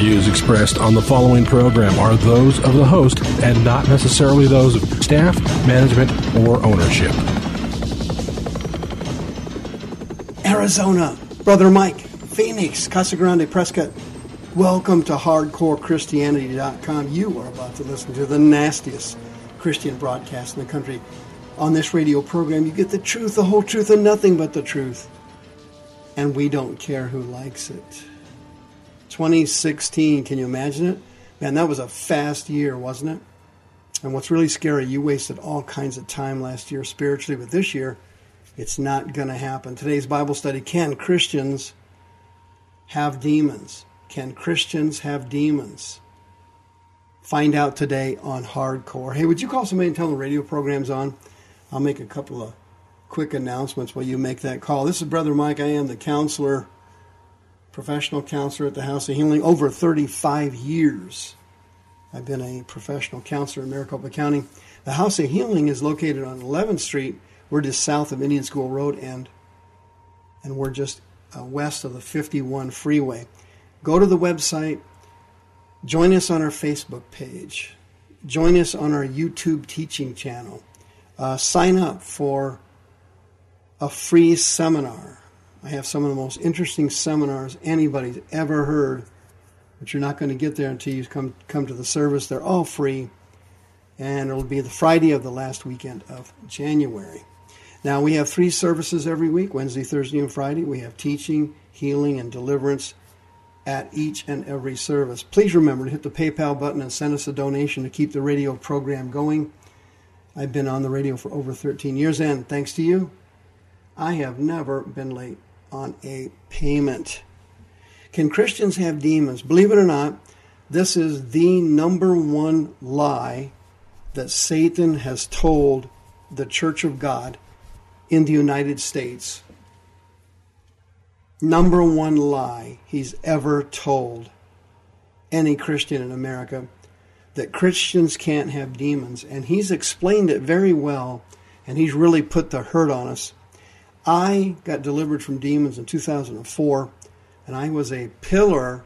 views expressed on the following program are those of the host and not necessarily those of staff, management, or ownership. Arizona, Brother Mike, Phoenix, Casa Grande, Prescott. Welcome to HardcoreChristianity.com. You are about to listen to the nastiest Christian broadcast in the country. On this radio program, you get the truth, the whole truth, and nothing but the truth. And we don't care who likes it. 2016, can you imagine it? Man, that was a fast year, wasn't it? And what's really scary, you wasted all kinds of time last year spiritually, but this year, it's not going to happen. Today's Bible study Can Christians have demons? Can Christians have demons? Find out today on Hardcore. Hey, would you call somebody and tell them the radio program's on? I'll make a couple of quick announcements while you make that call. This is Brother Mike. I am the counselor, professional counselor at the House of Healing. Over 35 years, I've been a professional counselor in Maricopa County. The House of Healing is located on 11th Street. We're just south of Indian School Road, and and we're just uh, west of the 51 freeway. Go to the website. Join us on our Facebook page. Join us on our YouTube teaching channel. Uh, sign up for a free seminar. I have some of the most interesting seminars anybody's ever heard, but you're not going to get there until you come come to the service. They're all free, and it'll be the Friday of the last weekend of January. Now we have three services every week: Wednesday, Thursday, and Friday. We have teaching, healing, and deliverance at each and every service. Please remember to hit the PayPal button and send us a donation to keep the radio program going. I've been on the radio for over 13 years, and thanks to you, I have never been late on a payment. Can Christians have demons? Believe it or not, this is the number one lie that Satan has told the Church of God in the United States. Number one lie he's ever told any Christian in America that Christians can't have demons. And he's explained it very well, and he's really put the hurt on us. I got delivered from demons in 2004, and I was a pillar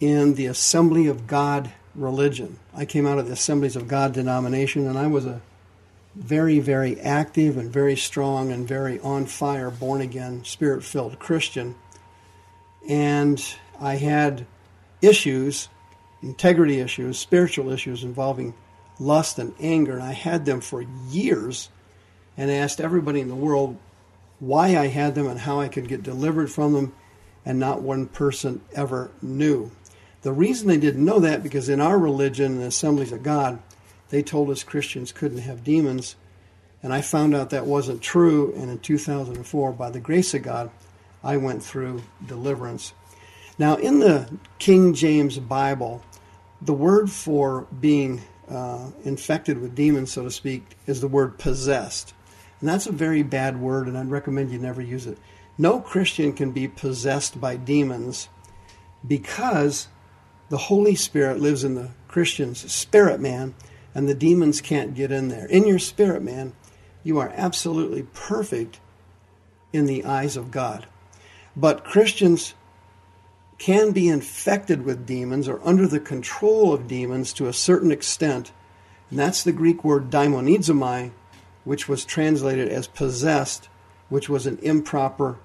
in the Assembly of God religion. I came out of the Assemblies of God denomination, and I was a very, very active and very strong and very on fire, born again, spirit filled Christian. And I had issues integrity issues, spiritual issues involving lust and anger, and I had them for years and I asked everybody in the world why I had them and how I could get delivered from them, and not one person ever knew. The reason they didn't know that because in our religion and assemblies of God, they told us Christians couldn't have demons, and I found out that wasn't true. And in 2004, by the grace of God, I went through deliverance. Now, in the King James Bible, the word for being uh, infected with demons, so to speak, is the word possessed. And that's a very bad word, and I'd recommend you never use it. No Christian can be possessed by demons because the Holy Spirit lives in the Christian's spirit man, and the demons can't get in there. In your spirit man, you are absolutely perfect in the eyes of God. But Christians can be infected with demons or under the control of demons to a certain extent. And that's the Greek word daimonizomai, which was translated as possessed, which was an improper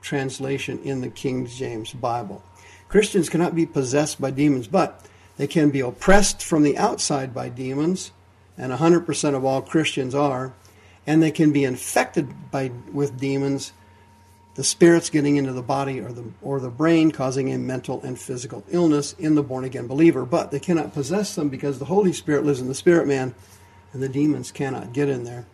translation in the King James Bible. Christians cannot be possessed by demons, but they can be oppressed from the outside by demons, and 100% of all Christians are, and they can be infected by, with demons the spirits getting into the body or the or the brain causing a mental and physical illness in the born again believer but they cannot possess them because the holy spirit lives in the spirit man and the demons cannot get in there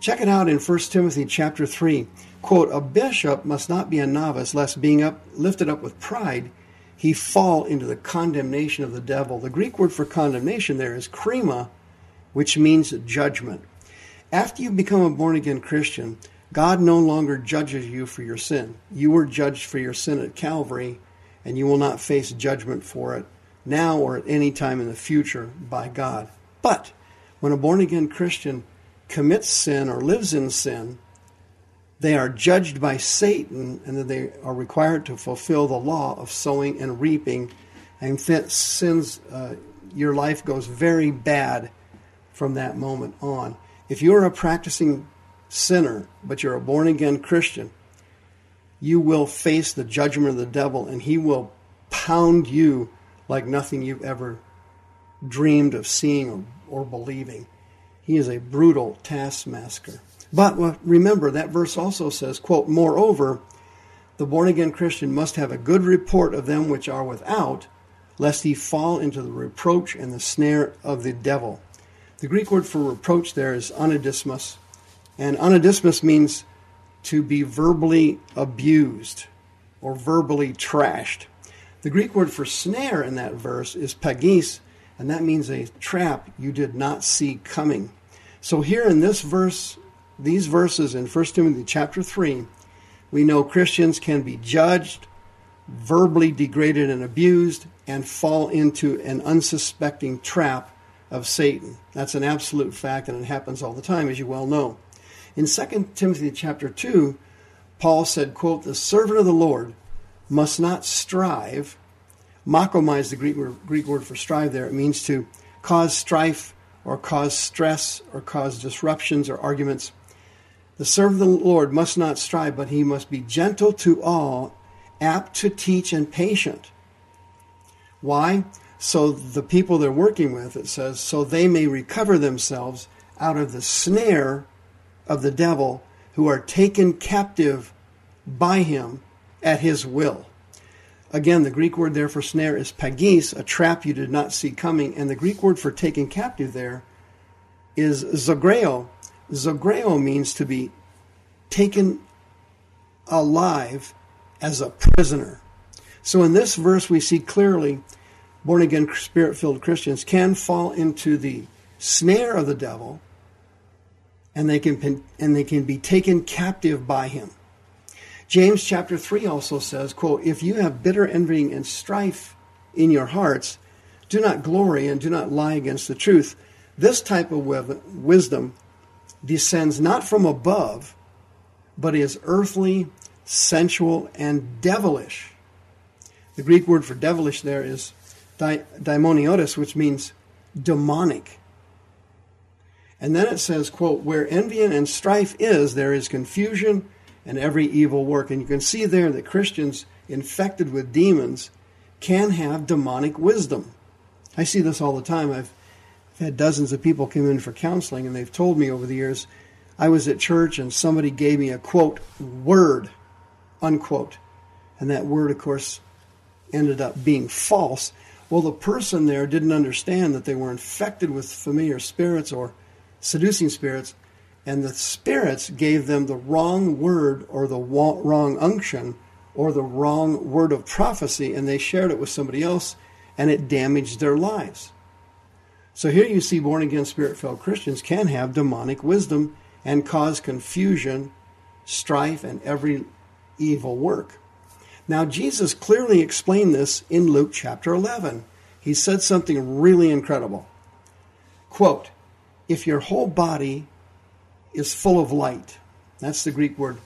Check it out in 1 Timothy chapter 3. Quote, A bishop must not be a novice, lest being up, lifted up with pride, he fall into the condemnation of the devil. The Greek word for condemnation there is krima, which means judgment. After you become a born again Christian, God no longer judges you for your sin. You were judged for your sin at Calvary, and you will not face judgment for it now or at any time in the future by God. But when a born again Christian commits sin or lives in sin, they are judged by Satan and that they are required to fulfill the law of sowing and reaping. And sins, uh, your life goes very bad from that moment on. If you're a practicing sinner, but you're a born again Christian, you will face the judgment of the devil and he will pound you like nothing you've ever dreamed of seeing or, or believing. He is a brutal taskmaster. But remember, that verse also says, quote, Moreover, the born again Christian must have a good report of them which are without, lest he fall into the reproach and the snare of the devil. The Greek word for reproach there is anadismos, and anadismos means to be verbally abused or verbally trashed. The Greek word for snare in that verse is pagis, and that means a trap you did not see coming. So here in this verse, these verses in 1 Timothy chapter 3, we know Christians can be judged, verbally degraded and abused, and fall into an unsuspecting trap of Satan. That's an absolute fact, and it happens all the time, as you well know. In 2 Timothy chapter 2, Paul said, quote, The servant of the Lord must not strive. Makoma is the Greek word, Greek word for strive there. It means to cause strife or cause stress or cause disruptions or arguments. The servant of the Lord must not strive, but he must be gentle to all, apt to teach, and patient. Why? So the people they're working with, it says, so they may recover themselves out of the snare of the devil who are taken captive by him at his will. Again, the Greek word there for snare is pagis, a trap you did not see coming, and the Greek word for taken captive there is zogreo. Zogreo means to be taken alive as a prisoner. So in this verse, we see clearly born again, spirit filled Christians can fall into the snare of the devil and they can, and they can be taken captive by him. James chapter 3 also says, quote, If you have bitter envying and strife in your hearts, do not glory and do not lie against the truth. This type of wisdom descends not from above, but is earthly, sensual, and devilish. The Greek word for devilish there is daimoniotis, which means demonic. And then it says, quote, where envy and strife is, there is confusion and every evil work. And you can see there that Christians infected with demons can have demonic wisdom. I see this all the time. I've, had dozens of people come in for counseling, and they've told me over the years, I was at church and somebody gave me a quote, word, unquote. And that word, of course, ended up being false. Well, the person there didn't understand that they were infected with familiar spirits or seducing spirits and the spirits gave them the wrong word or the wrong unction or the wrong word of prophecy, and they shared it with somebody else, and it damaged their lives. So here you see born again, spirit filled Christians can have demonic wisdom and cause confusion, strife, and every evil work. Now, Jesus clearly explained this in Luke chapter 11. He said something really incredible. Quote, If your whole body is full of light. That's the Greek word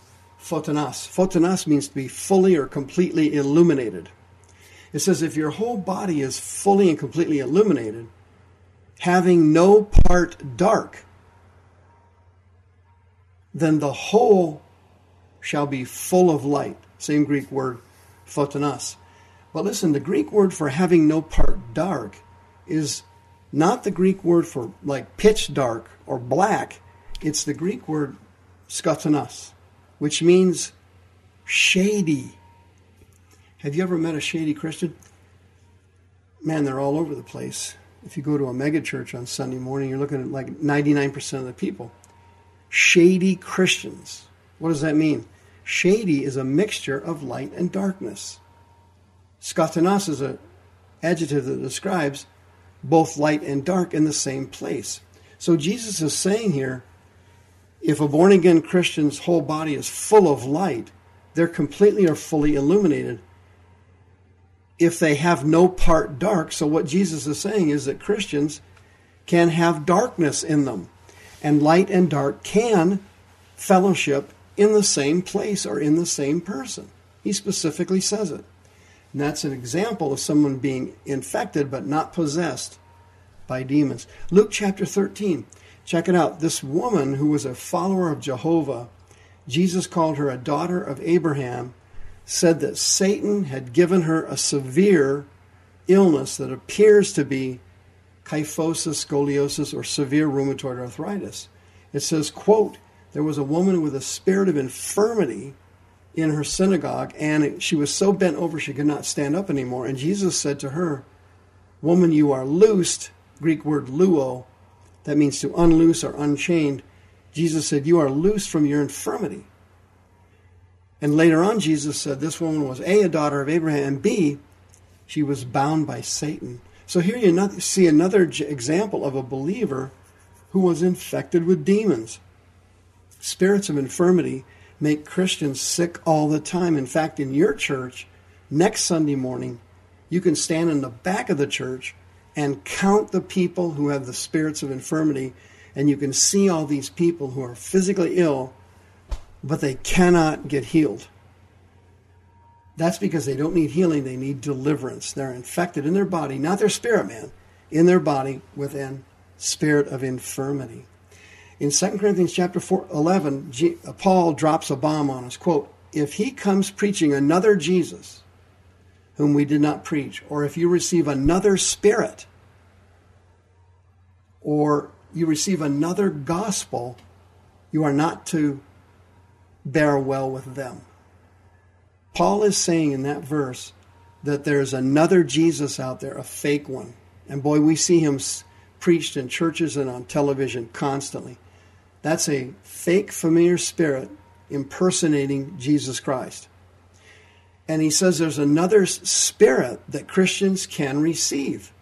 photonos. Photonos means to be fully or completely illuminated. It says if your whole body is fully and completely illuminated, having no part dark, then the whole shall be full of light. Same Greek word, photonos. But listen, the Greek word for having no part dark is not the Greek word for like pitch dark or black. It's the Greek word skotonos, which means shady. Have you ever met a shady Christian? Man, they're all over the place. If you go to a megachurch on Sunday morning, you're looking at like 99% of the people shady Christians. What does that mean? Shady is a mixture of light and darkness. Skatanas is an adjective that describes both light and dark in the same place. So Jesus is saying here if a born again Christian's whole body is full of light, they're completely or fully illuminated. If they have no part dark, so what Jesus is saying is that Christians can have darkness in them, and light and dark can fellowship in the same place or in the same person. He specifically says it. And that's an example of someone being infected but not possessed by demons. Luke chapter 13. Check it out. This woman who was a follower of Jehovah, Jesus called her a daughter of Abraham, said that Satan had given her a severe illness that appears to be kyphosis, scoliosis, or severe rheumatoid arthritis. It says, quote, there was a woman with a spirit of infirmity in her synagogue, and she was so bent over she could not stand up anymore. And Jesus said to her, Woman, you are loosed, Greek word luo, that means to unloose or unchained. Jesus said, You are loose from your infirmity. And later on, Jesus said this woman was A, a daughter of Abraham, and B, she was bound by Satan. So here you see another example of a believer who was infected with demons. Spirits of infirmity make Christians sick all the time. In fact, in your church, next Sunday morning, you can stand in the back of the church and count the people who have the spirits of infirmity, and you can see all these people who are physically ill, but they cannot get healed. That's because they don't need healing, they need deliverance. They're infected in their body, not their spirit man, in their body with an spirit of infirmity. In 2 Corinthians chapter 4, 11, G, Paul drops a bomb on us. Quote, if he comes preaching another Jesus, whom we did not preach, or if you receive another spirit, or you receive another gospel, you are not to bear well with them. Paul is saying in that verse that there's another Jesus out there, a fake one. And boy, we see him preached in churches and on television constantly. That's a fake familiar spirit impersonating Jesus Christ. And he says there's another spirit that Christians can receive.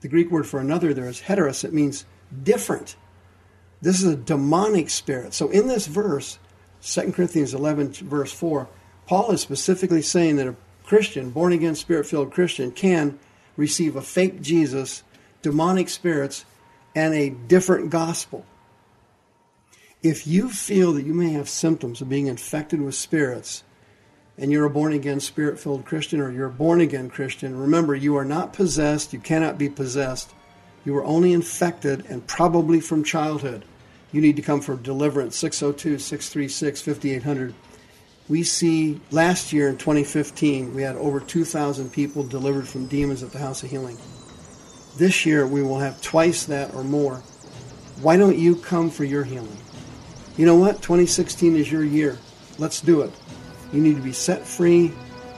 The Greek word for another there is heteros, it means different. This is a demonic spirit. So in this verse, 2 Corinthians 11, verse 4, Paul is specifically saying that a Christian, born again, spirit filled Christian, can receive a fake Jesus, demonic spirits, and a different gospel. If you feel that you may have symptoms of being infected with spirits, and you're a born again, spirit filled Christian, or you're a born again Christian, remember you are not possessed. You cannot be possessed. You are only infected and probably from childhood. You need to come for deliverance. 602 636 5800. We see last year in 2015, we had over 2,000 people delivered from demons at the House of Healing. This year, we will have twice that or more. Why don't you come for your healing? You know what? 2016 is your year. Let's do it. You need to be set free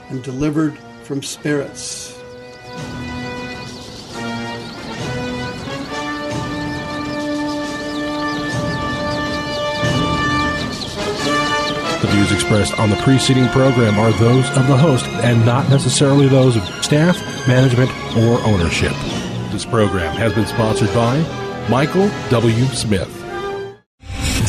and delivered from spirits. The views expressed on the preceding program are those of the host and not necessarily those of staff, management, or ownership. This program has been sponsored by Michael W. Smith.